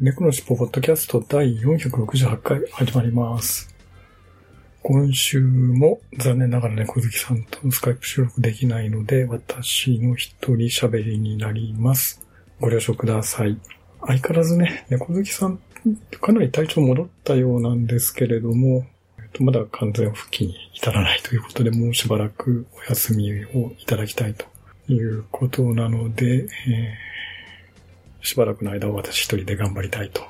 猫のしっぽポッドキャスト第468回始まります。今週も残念ながら猫好きさんとスカイプ収録できないので、私の一人喋りになります。ご了承ください。相変わらずね、猫好きさん、かなり体調戻ったようなんですけれども、まだ完全復帰に至らないということで、もうしばらくお休みをいただきたいということなので、えーしばらくの間は私一人で頑張りたいと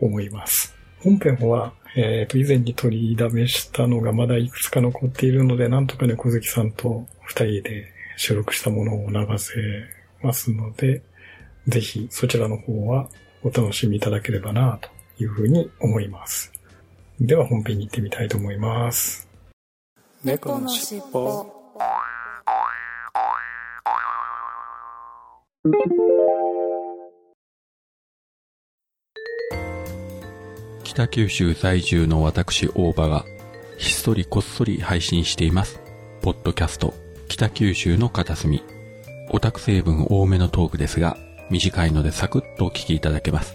思います。本編は、えっ、と、以前に取りだめしたのがまだいくつか残っているので、なんとか猫好きさんと二人で収録したものを流せますので、ぜひそちらの方はお楽しみいただければなというふうに思います。では本編に行ってみたいと思います。猫のしっぽ北九州在住の私大場がひっそりこっそり配信しています。ポッドキャスト北九州の片隅。オタク成分多めのトークですが、短いのでサクッとお聞きいただけます。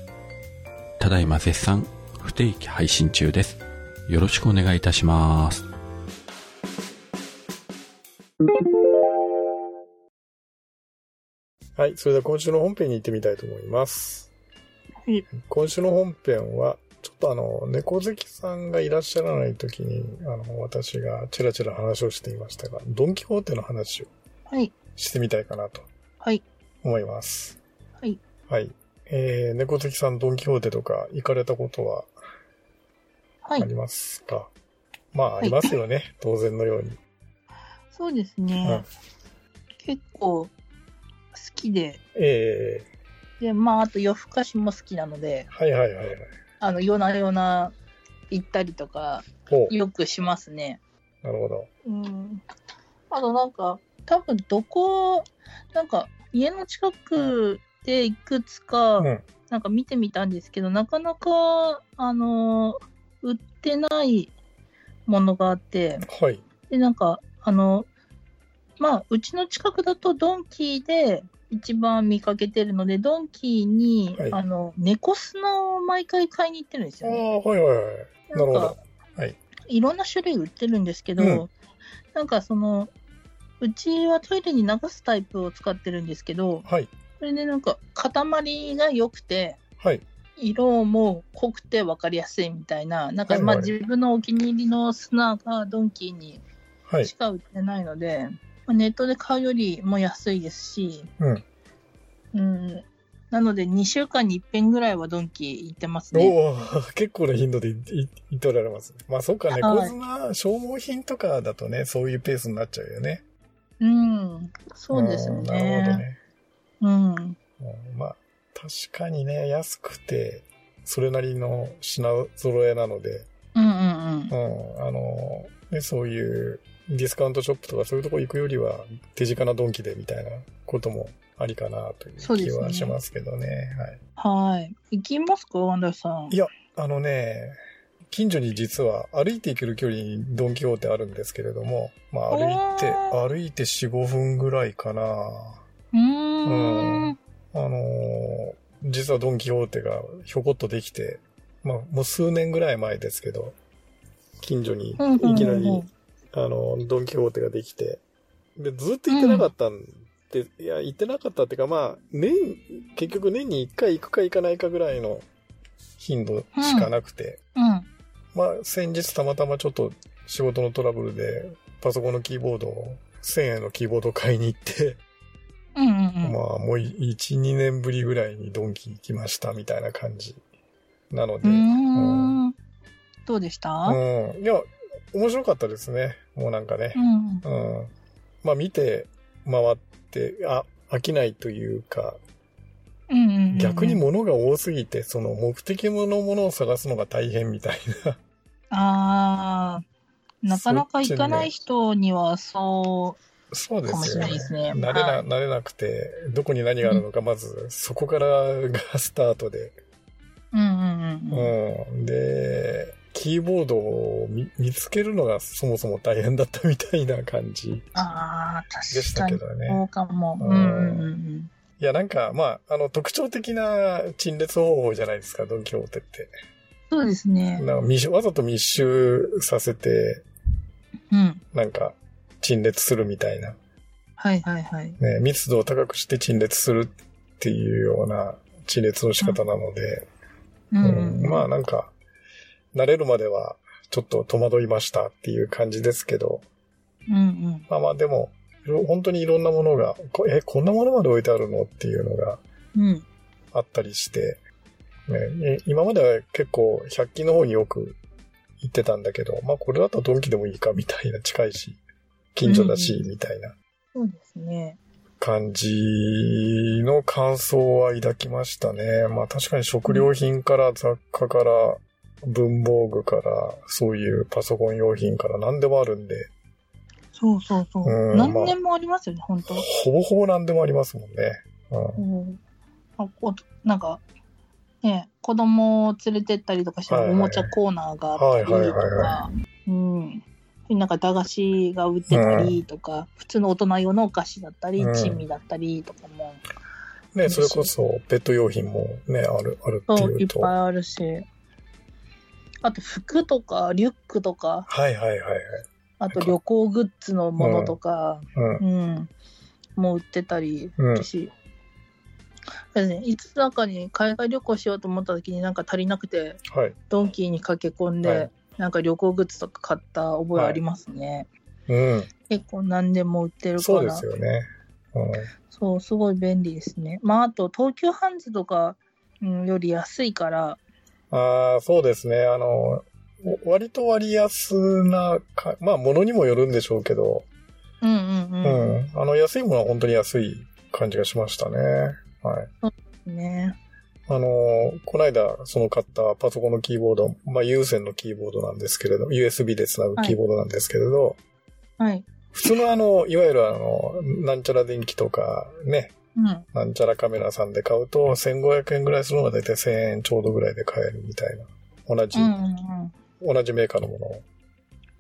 ただいま絶賛不定期配信中です。よろしくお願いいたします。はい、それでは今週の本編に行ってみたいと思います。はい今週の本編は、ちょっとあの、猫好きさんがいらっしゃらない時に、あの、私がチラチラ話をしていましたが、ドンキホーテの話をはい。してみたいかなとはい。思います。はい。はい。えー、猫好きさんドンキホーテとか行かれたことははい。ありますか、まあ、あいりますよね。当然のように。そうですね。結構好きで、えで、まあ、あと夜更かしも好きなので、ー、はいはいはいはい。あの、夜な夜な行ったりとか、ほよくしますね。う、なるほど。うん。あとなんか、多分どこ、なんか、家の近くでいくつか、うんなんか見てみたんですけど、なかなか、あの、売ってないものがあって、はい。で、なんか、あの、まあ、うちの近くだとドンキーで一番見かけてるので、ドンキーに、はいあの、猫砂を毎回買いに行ってるんですああ、よね。はいはいはい。なるほどなんか。いろんな種類売ってるんですけど、うんなんかその、うちはトイレに流すタイプを使ってるんですけど、はい。それでなんか塊が良くて、はい。色も濃くて分かりやすいみたいな、なんかはいはいまあ自分のお気に入りの砂がドンキーにはいし。か売ってないので、まあネットで買うよりも安いですし、うん。うん、なので2週間に1遍ぐらいはドンキー行ってますね。おお結構な頻度でいい言っておられます。まあそうか、猫砂、消耗品とかだとね、そういうペースになっちゃうよね。うん、そうですんなるほどね。ね。うん、うんまあ、確かにね、安くて、それなりの品揃えなので、うん、うん、うんうん、あの、ね、そういうディスカウントショップとかそういうとこ行くよりは、手近なドンキでみたいなこともありかなという気はしますけどね。はい。はい。行きますか、ワンダーさん。いやあのね、近所に実は歩いて行ける距離にドンキホーテあるんですけれども、まあ歩いて、お歩いて4、5分ぐらいかな。うーん。あのー実はドンキホーテがひょこっとできて、まあもう数年ぐらい前ですけど、近所にいうんうんうんうんきなり、あの、ドンキホーテができて、で、ずっと行ってなかったんで、いや、行ってなかったっていうか、まあ、年、結局年に1回行くか行かないかぐらいの頻度しかなくて、うん。まあ、先日たまたまちょっと仕事のトラブルで、パソコンのキーボードを、1000円のキーボードを買いに行って、うんうんうん。まあ、もう1、2年ぶりぐらいにドンキ行きましたみたいな感じなので、うーん。どうでした？うん。いや、面白かったですね。もうなんかねう。ん。うん。まあ、見て回って、あ、飽きないというか、うんうんうんうん逆に物が多すぎて、その目的のものを探すのが大変みたいな。ああ、なかなか行かない人にはそそうでうかもしすよね。れないですね。慣れな、はい慣れなくて、どこに何があるのか、まず、そこからがスタートで。うんうんうんうん。うん。で、キーボードを見見つけるのがそもそも大変だったみたいな感じでした確かに。けどね。そうかも。ううんんうんうんいや、なんか、まあ、あの、特徴的な陳列方法じゃないですか、ドンキホーテって。そうですね。なんか密わざと密集させて、うん。なんか、陳列するみたいな。はいはいはい。ね、密度を高くして陳列するっていうような陳列の仕方なので、うんうんまあなんか、慣れるまではちょっと戸惑いましたっていう感じですけど、うんうん。まあまあでも、本当にいろんなものが、こえ、こんなものまで置いてあるのっていうのがうん。あったりして、ね、い今までは結構100均の方によく行ってたんだけど、まあこれだったらドンキでもいいかみたいな近いし、近所だし、みたいなそうですね。感じの感想は抱きましたね。まあ確かに食料品から雑貨から文房具からそういうパソコン用品から何でもあるんで、そうそうそう。う。ん何年もありますよね、本当。ほぼほぼ何でもありますもんね。うん。うん。あこなんか、ね、子供を連れてったりとかしてはいはい。おもちゃコーナーがあったりとか、うん。なんか駄菓子が売ってたりとか、普通の大人用のお菓子だったり、うん。珍味だったりとかも、ね、それこそペット用品もね、ある、あるってそう、いと。いうっぱいあるし、あと服とかリュックとか、はいはいはいはい。あと旅行グッズのものとか、うん。うん、もう売ってたりし、だからね、いつだかに海外旅行しようと思った時になんか足りなくて、はい。ドンキーに駆け込んで、はいなんか旅行グッズとか買った覚えありますね。うん。結構何でも売ってるから。そうですよね。うん。そう、すごい便利ですね。まあ、あと、東急ハンズとか、うん、より安いから、ああ、そうですね。あの、割と割安なか、まあ、ものにもよるんでしょうけど、うんうんううん。ん。あの、安いものは本当に安い感じがしましたね。はい。ね。あの、この間、その買ったパソコンのキーボード、まあ、有線のキーボードなんですけれど、USB でつなぐキーボードなんですけれど、はい。普通のあの、いわゆるあの、なんちゃら電気とか、ね、うん。なんちゃらカメラさんで買うと、1500円ぐらいするのが大体1000円ちょうどぐらいで買えるみたいな。同じ、うんうん同じメーカーのも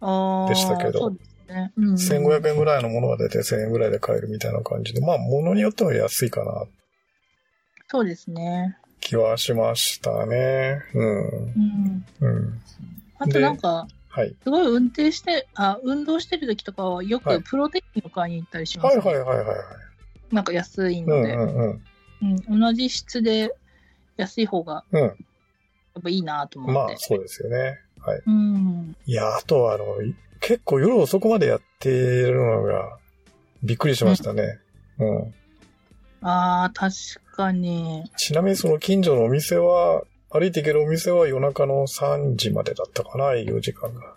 の。でしたけどそうですね。うん、うん。1500円ぐらいのものが大体1000円ぐらいで買えるみたいな感じで、まあ、ものによっては安いかな、そうですね。気はしましたね。うん。うん。うん。あとなんか、はい。すごい運転して、あ、運動してる時とかはよはいくプロテインを買いに行ったりします、ねはいはいはいはいはい。なんか安いうんので、うんうん。うん同じ質で安い方がうん。やっぱいいなと思って。まあ、そうですよね。はい。うん。いや、あとは、あの、結構夜遅くまでやってるのが、びっくりしましたね。うん。ああ、確かに。ちなみにその近所のお店は、歩いて行けるお店は夜中の3時までだったかな、営業時間が。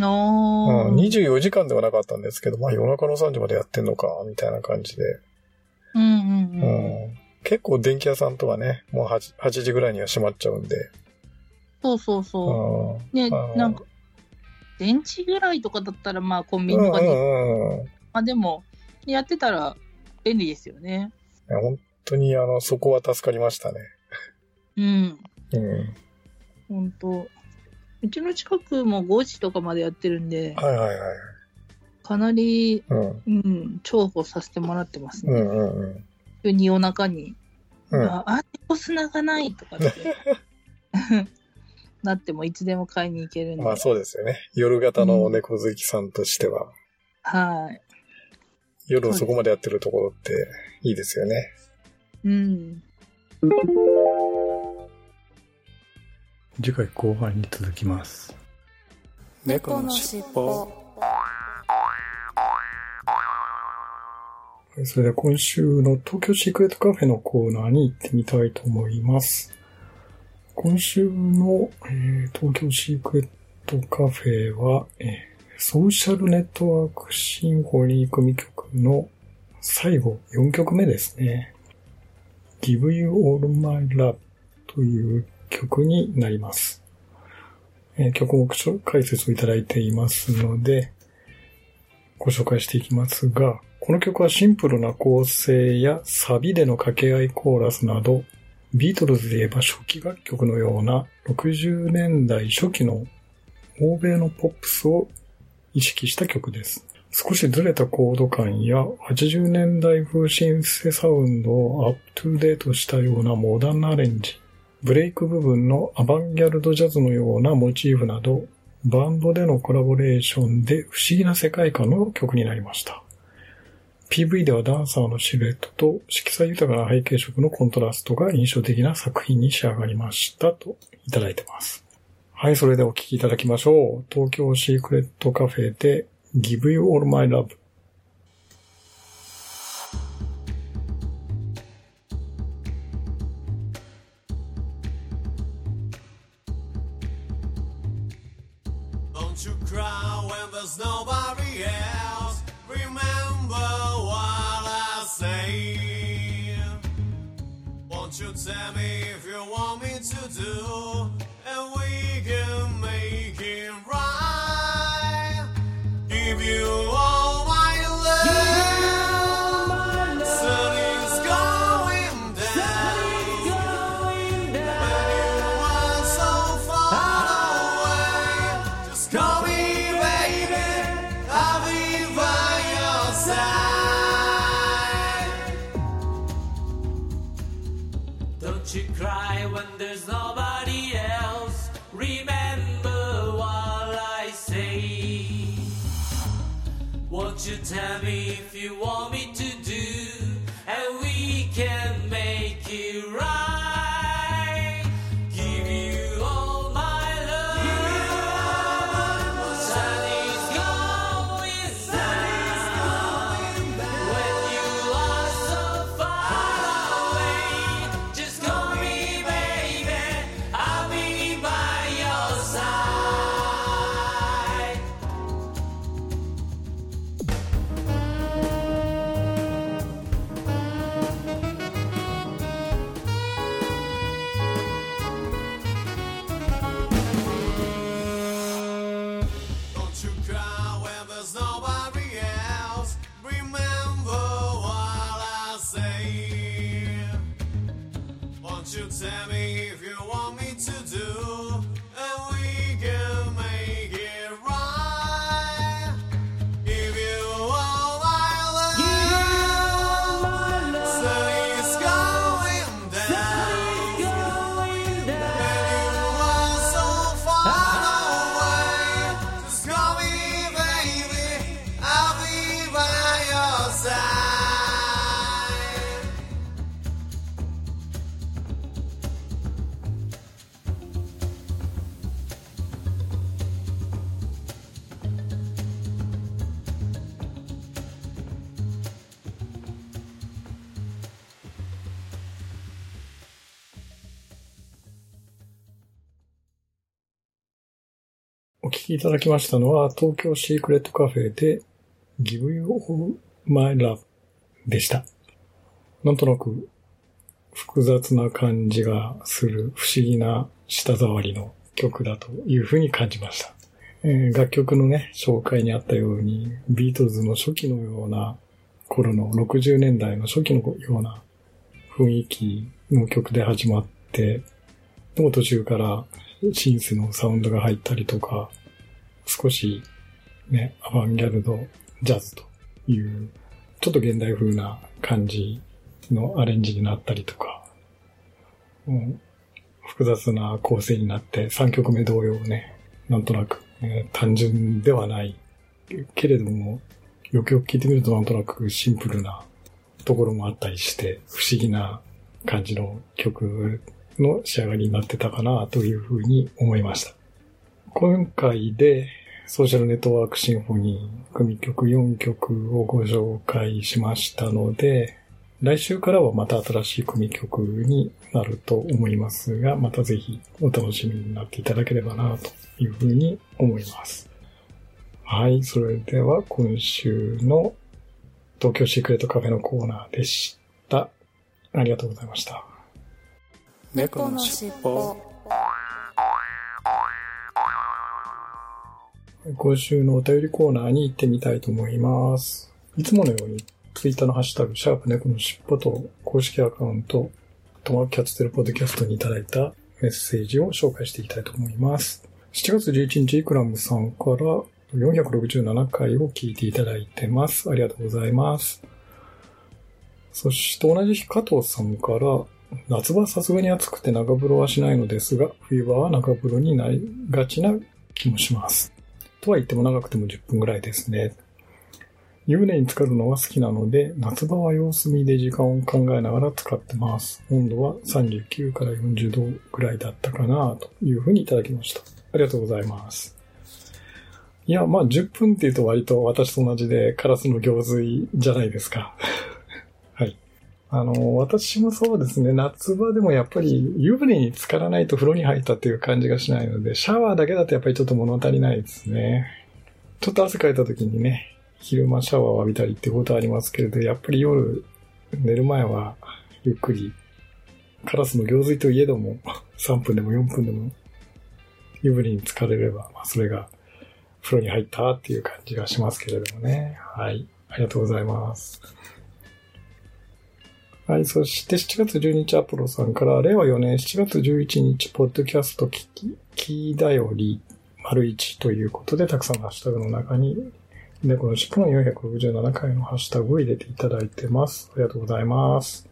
おー。うん、24時間ではなかったんですけど、まあ夜中の3時までやってんのか、みたいな感じで。うんうんううん。ん。結構電気屋さんとかね、もう 8, 8時ぐらいには閉まっちゃうんで。そうそうそうう。ねなんか、電池ぐらいとかだったら、まあ、コンビうんうニとかに、んうん。まあでも、やってたら便利ですよね。本当にあの、そこは助かりましたね。うん。うん。ほんと。うちの近くも5時とかまでやってるんで、はいはいはい。かなり、うん。うん、重宝させてもらってますね。うんうんうん。急に夜中に、うん。あ、あ、猫砂がないとかって、なってもいつでも買いに行けるんで。まあそうですよね。夜型の猫好きさんとしては、はい。夜遅くまでやってるところっていいですよね。うん。次回後半に続きます。猫のしっぽそれでは今週の東京シークレットカフェのコーナーに行ってみたいと思います。今週の、えー東京シークレットカフェは、えーソーシャルネットワークシンフォニー組曲の最後4曲目ですね。Give You All My Love という曲になります。えー曲目解説をいただいていますので、ご紹介していきますが、この曲はシンプルな構成やサビでの掛け合いコーラスなど、ビートルズで言えば初期楽曲のような60年代初期の欧米のポップスを意識した曲です。少しずれたコード感や80年代風シンセサウンドをアップトゥーデートしたようなモダンなアレンジ、ブレイク部分のアバンギャルドジャズのようなモチーフなど、バンドでのコラボレーションで不思議な世界観の曲になりました。PV ではダンサーのシルエットと色彩豊かな背景色のコントラストが印象的な作品に仕上がりましたといただいてます。はい、それではお聴きいただきましょう。東京シークレットカフェで Give You All My Love。Tell me if you want me to do, and we can make it right. Give you きいただきましたのは、東京シークレットカフェで Give You All My Love でした。なんとなく複雑な感じがする不思議な舌触りの曲だというふうに感じました。えー楽曲のね、紹介にあったように、ビートルズの初期のような頃の60年代の初期のような雰囲気の曲で始まって、でも途中からシンセのサウンドが入ったりとか、少しね、アバンギャルドジャズという、ちょっと現代風な感じのアレンジになったりとか、うん複雑な構成になって3曲目同様ね、なんとなく、え単純ではないけれども、よくよく聞いてみるとなんとなくシンプルなところもあったりして、不思議な感じの曲の仕上がりになってたかなというふうに思いました。今回でソーシャルネットワークシンフォニー組曲4曲をご紹介しましたので、来週からはまた新しい組曲になると思いますが、またぜひお楽しみになっていただければなというふうに思います。はい、それでは今週の東京シークレットカフェのコーナーでした。ありがとうございました。猫のしっぽ今週のお便りコーナーに行ってみたいと思います。いつものように、ツイッターのハッシュタグ、シャープ猫のしっぽと公式アカウント、トマキャッツテルポッドキャストにいただいたメッセージを紹介していきたいと思います。7月11日、イクラムさんから467回を聞いていただいてます。ありがとうございます。そして同じ日、加藤さんから、夏場はさすがに暑くて長風呂はしないのですが、冬場は長風呂になりがちな気もします。とは言っても長くても10分ぐらいですね。湯船に浸かるのは好きなので、夏場は様子見で時間を考えながら使ってます。温度は39から40度ぐらいだったかなというふうにいただきました。ありがとうございます。いや、まあ10分って言うと割と私と同じでカラスの行水じゃないですか。あの、私もそうですね、夏場でもやっぱり湯船に浸からないと風呂に入ったっていう感じがしないので、シャワーだけだとやっぱりちょっと物足りないですね。ちょっと汗かいた時にね、昼間シャワーを浴びたりってことはありますけれど、やっぱり夜寝る前はゆっくり、カラスの行水といえども、3分でも4分でも湯船に浸かれれば、まあ、それが風呂に入ったっていう感じがしますけれどもね。はい。ありがとうございます。はい。そして7月12日アポロさんから、令和4年7月11日、ポッドキャスト聞き、聞いだより、丸1ということで、たくさんのハッシュタグの中に、猫の尻尾の467回のハッシュタグを入れていただいてます。ありがとうございます。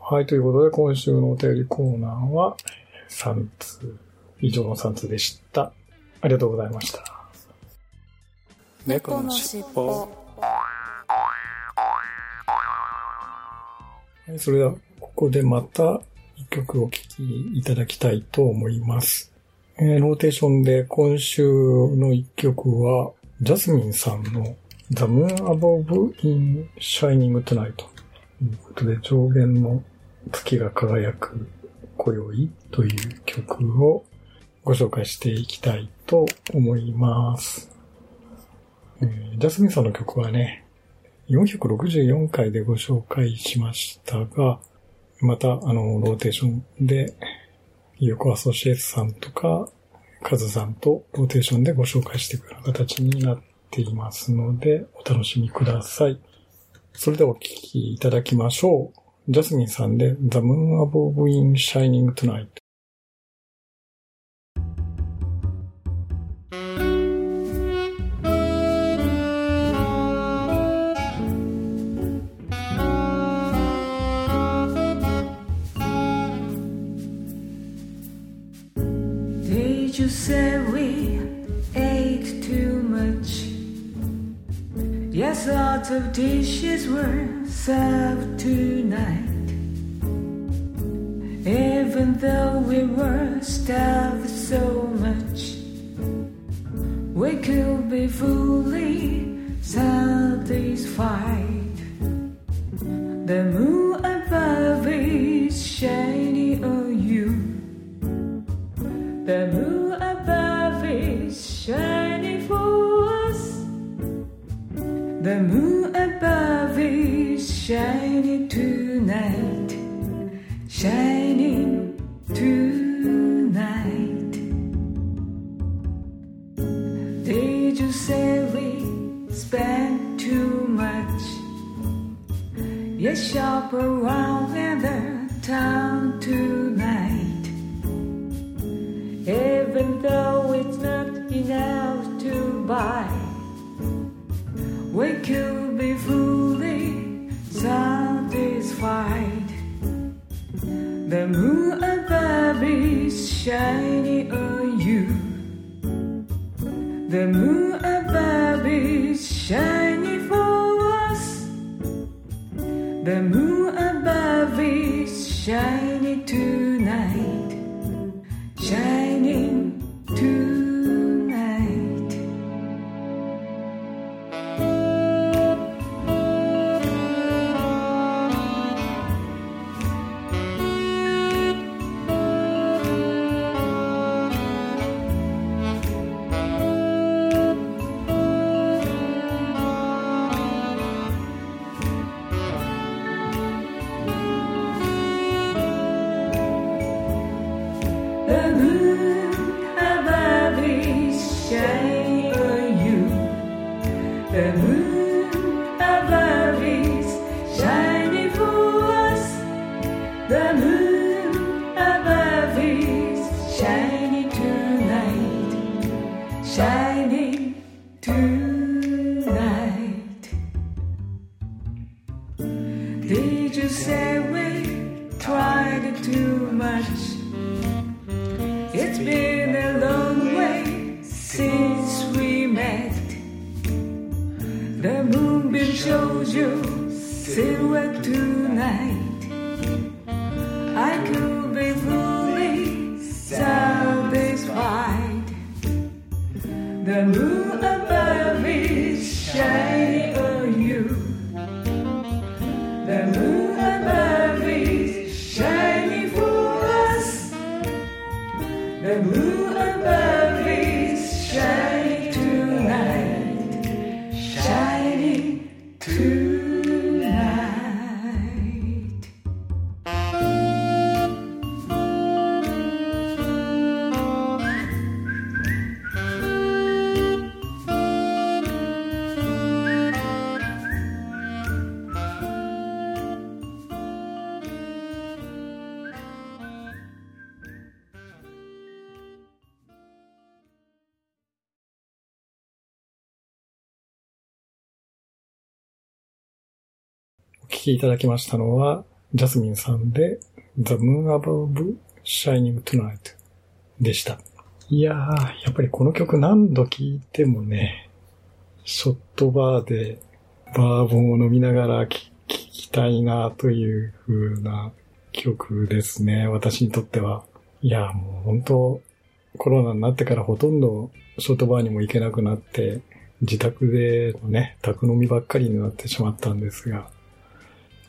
はい。ということで、今週のお便りコーナーは、3通、以上の3通でした。ありがとうございました。猫のしっそれでは、ここでまた一曲お聴きいただきたいと思います。えーローテーションで今週の一曲は、ジャスミンさんの The Moon Above in Shining Tonight ということで、上弦の月が輝く今宵という曲をご紹介していきたいと思います。えージャスミンさんの曲はね、464回でご紹介しましたが、また、あの、ローテーションで、横アソシエイツさんとか、カズさんとローテーションでご紹介していくような形になっていますので、お楽しみください。それではお聴きいただきましょう。ジャスミンさんで The Moon Above in Shining Tonight。We could be fully satisfied. The moon above is shining on you. The moon above is shining for us. The moon above is shining The moon above is shining on you. The moon above is shining for us. The moon above is shining The moon きいただきましたのは、ジャスミンさんで、The Moon Above Shining Tonight でした。いやー、やっぱりこの曲何度聴いてもね、ショットバーでバーボンを飲みながら聴きたいなという風な曲ですね、私にとっては。いやー、もう本当コロナになってからほとんどショットバーにも行けなくなって、自宅でのね、宅飲みばっかりになってしまったんですが、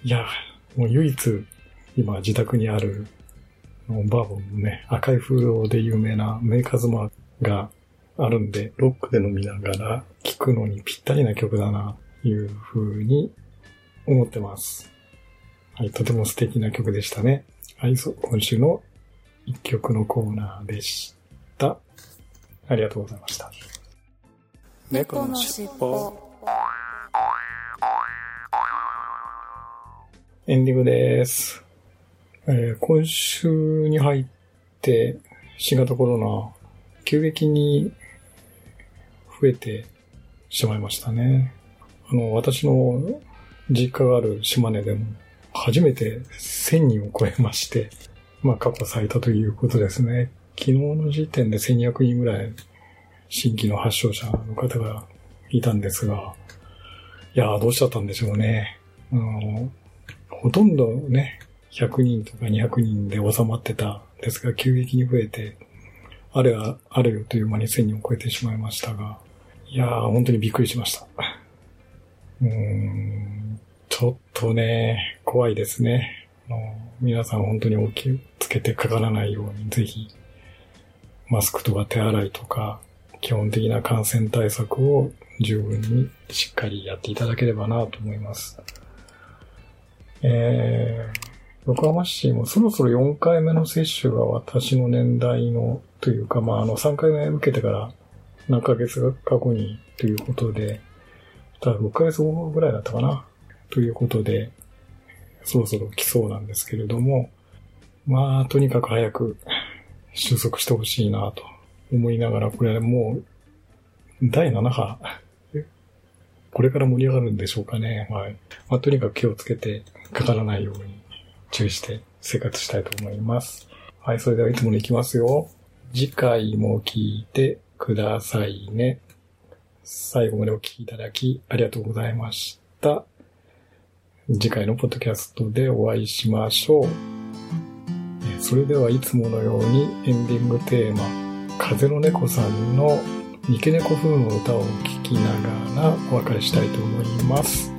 いや、もう唯一、今自宅にある、バーボンのね、赤い風呂で有名なメーカーズマーがあるんで、ロックで飲みながら聴くのにぴったりな曲だな、いう風に思ってます。はい、とても素敵な曲でしたね。はい、そう、今週の一曲のコーナーでした。ありがとうございました。猫のしっぽエンディングです。えー今週に入って新型コロナ急激に増えてしまいましたね。あの、私の実家がある島根でも初めて1000人を超えまして、まあ過去最多ということですね。昨日の時点で1200人ぐらい新規の発症者の方がいたんですが、いやーどうしちゃったんでしょうね。あのほとんどね、100人とか200人で収まってたですが、急激に増えて、あれは、あれよという間に1000人を超えてしまいましたが、いやー、本当にびっくりしました。うーん、ちょっとね、怖いですね。あの皆さん本当にお気をつけてかからないように、ぜひ、マスクとか手洗いとか、基本的な感染対策を十分にしっかりやっていただければなと思います。えー、横浜市もそろそろ4回目の接種が私の年代の、というか、まあ、あの、3回目受けてから何ヶ月か後にということで、ただ6ヶ月後ぐらいだったかな、ということで、そろそろ来そうなんですけれども、まあ、とにかく早く収束してほしいなと思いながら、これもう、第7波、これから盛り上がるんでしょうかね。はい。まあ、とにかく気をつけてかからないように注意して生活したいと思います。はい、それではいつものいきますよ。次回も聞いてくださいね。最後までお聞きいただきありがとうございました。次回のポッドキャストでお会いしましょう。それではいつものようにエンディングテーマ、風の猫さんの三毛猫風の歌を聴きながらお別れしたいと思います。